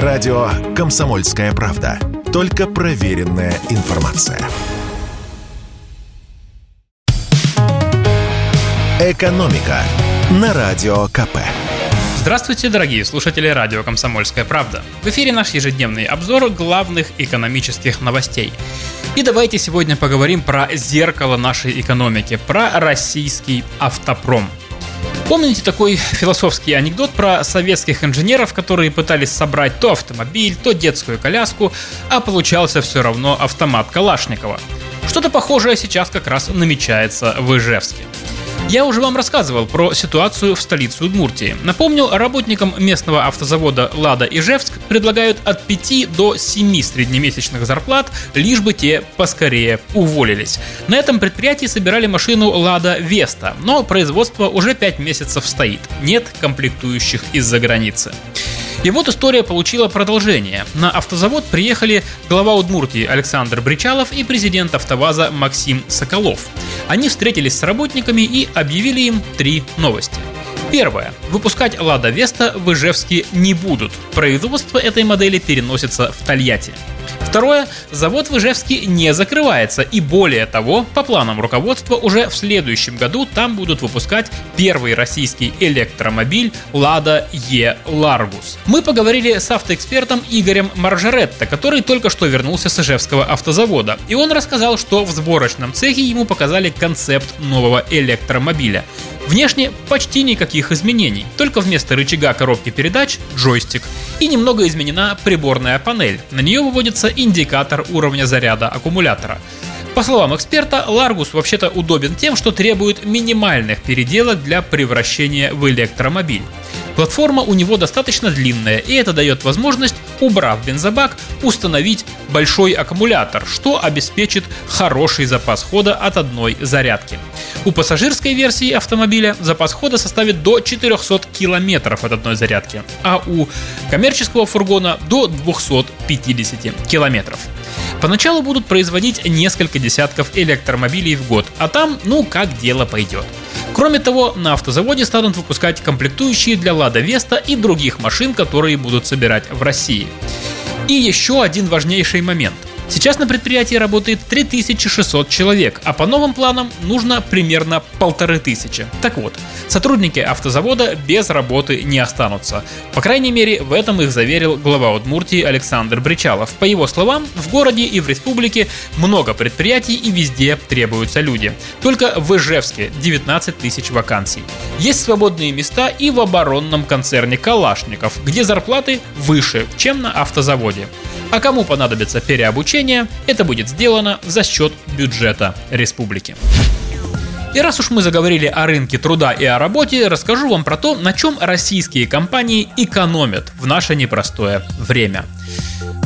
Радио «Комсомольская правда». Только проверенная информация. «Экономика» на Радио КП. Здравствуйте, дорогие слушатели радио «Комсомольская правда». В эфире наш ежедневный обзор главных экономических новостей. И давайте сегодня поговорим про зеркало нашей экономики, про российский автопром. Помните такой философский анекдот про советских инженеров, которые пытались собрать то автомобиль, то детскую коляску, а получался все равно автомат Калашникова? Что-то похожее сейчас как раз намечается в Ижевске. Я уже вам рассказывал про ситуацию в столице Удмуртии. Напомню, работникам местного автозавода «Лада» Ижевск предлагают от 5 до 7 среднемесячных зарплат, лишь бы те поскорее уволились. На этом предприятии собирали машину «Лада Веста», но производство уже 5 месяцев стоит. Нет комплектующих из-за границы. И вот история получила продолжение. На автозавод приехали глава Удмуртии Александр Бричалов и президент АвтоВАЗа Максим Соколов. Они встретились с работниками и объявили им три новости. Первое. Выпускать «Лада Веста» в Ижевске не будут. Производство этой модели переносится в Тольятти. Второе. Завод в Ижевске не закрывается. И более того, по планам руководства, уже в следующем году там будут выпускать первый российский электромобиль Lada E Largus. Мы поговорили с автоэкспертом Игорем Маржаретто, который только что вернулся с Ижевского автозавода. И он рассказал, что в сборочном цехе ему показали концепт нового электромобиля. Внешне почти никаких изменений, только вместо рычага коробки передач – джойстик, и немного изменена приборная панель. На нее выводится индикатор уровня заряда аккумулятора. По словам эксперта, Largus вообще-то удобен тем, что требует минимальных переделок для превращения в электромобиль. Платформа у него достаточно длинная, и это дает возможность, убрав бензобак, установить большой аккумулятор, что обеспечит хороший запас хода от одной зарядки. У пассажирской версии автомобиля запас хода составит до 400 километров от одной зарядки, а у коммерческого фургона до 250 километров. Поначалу будут производить несколько десятков электромобилей в год, а там, ну, как дело пойдет. Кроме того, на автозаводе станут выпускать комплектующие для Лада Веста и других машин, которые будут собирать в России. И еще один важнейший момент – Сейчас на предприятии работает 3600 человек, а по новым планам нужно примерно полторы тысячи. Так вот, сотрудники автозавода без работы не останутся. По крайней мере, в этом их заверил глава Удмуртии Александр Бричалов. По его словам, в городе и в республике много предприятий и везде требуются люди. Только в Ижевске 19 тысяч вакансий. Есть свободные места и в оборонном концерне Калашников, где зарплаты выше, чем на автозаводе. А кому понадобится переобучение, это будет сделано за счет бюджета республики. И раз уж мы заговорили о рынке труда и о работе, расскажу вам про то, на чем российские компании экономят в наше непростое время.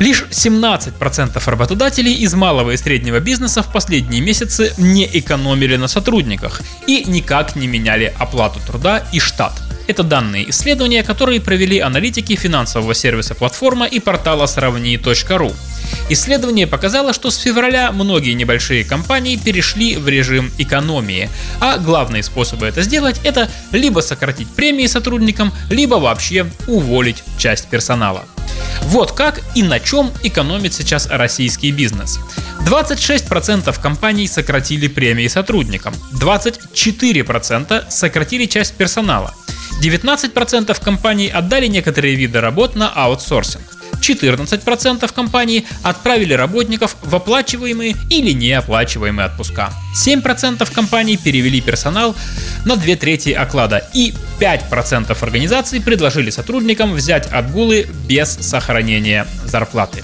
Лишь 17% работодателей из малого и среднего бизнеса в последние месяцы не экономили на сотрудниках и никак не меняли оплату труда и штат – это данные исследования, которые провели аналитики финансового сервиса платформа и портала сравни.ру. Исследование показало, что с февраля многие небольшие компании перешли в режим экономии, а главные способы это сделать – это либо сократить премии сотрудникам, либо вообще уволить часть персонала. Вот как и на чем экономит сейчас российский бизнес. 26% компаний сократили премии сотрудникам, 24% сократили часть персонала, 19% компаний отдали некоторые виды работ на аутсорсинг. 14% компаний отправили работников в оплачиваемые или неоплачиваемые отпуска. 7% компаний перевели персонал на две трети оклада и 5% организаций предложили сотрудникам взять отгулы без сохранения зарплаты.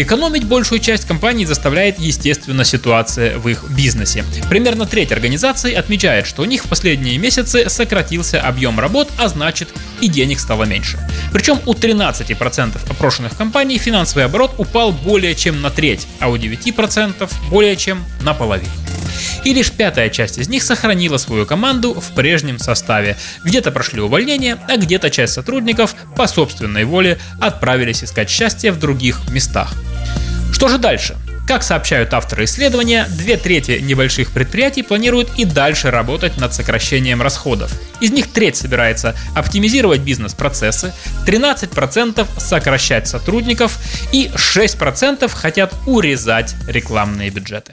Экономить большую часть компаний заставляет, естественно, ситуация в их бизнесе. Примерно треть организаций отмечает, что у них в последние месяцы сократился объем работ, а значит и денег стало меньше. Причем у 13% опрошенных компаний финансовый оборот упал более чем на треть, а у 9% более чем на половину. И лишь пятая часть из них сохранила свою команду в прежнем составе. Где-то прошли увольнения, а где-то часть сотрудников по собственной воле отправились искать счастье в других местах. Что же дальше? Как сообщают авторы исследования, две трети небольших предприятий планируют и дальше работать над сокращением расходов. Из них треть собирается оптимизировать бизнес-процессы, 13% сокращать сотрудников и 6% хотят урезать рекламные бюджеты.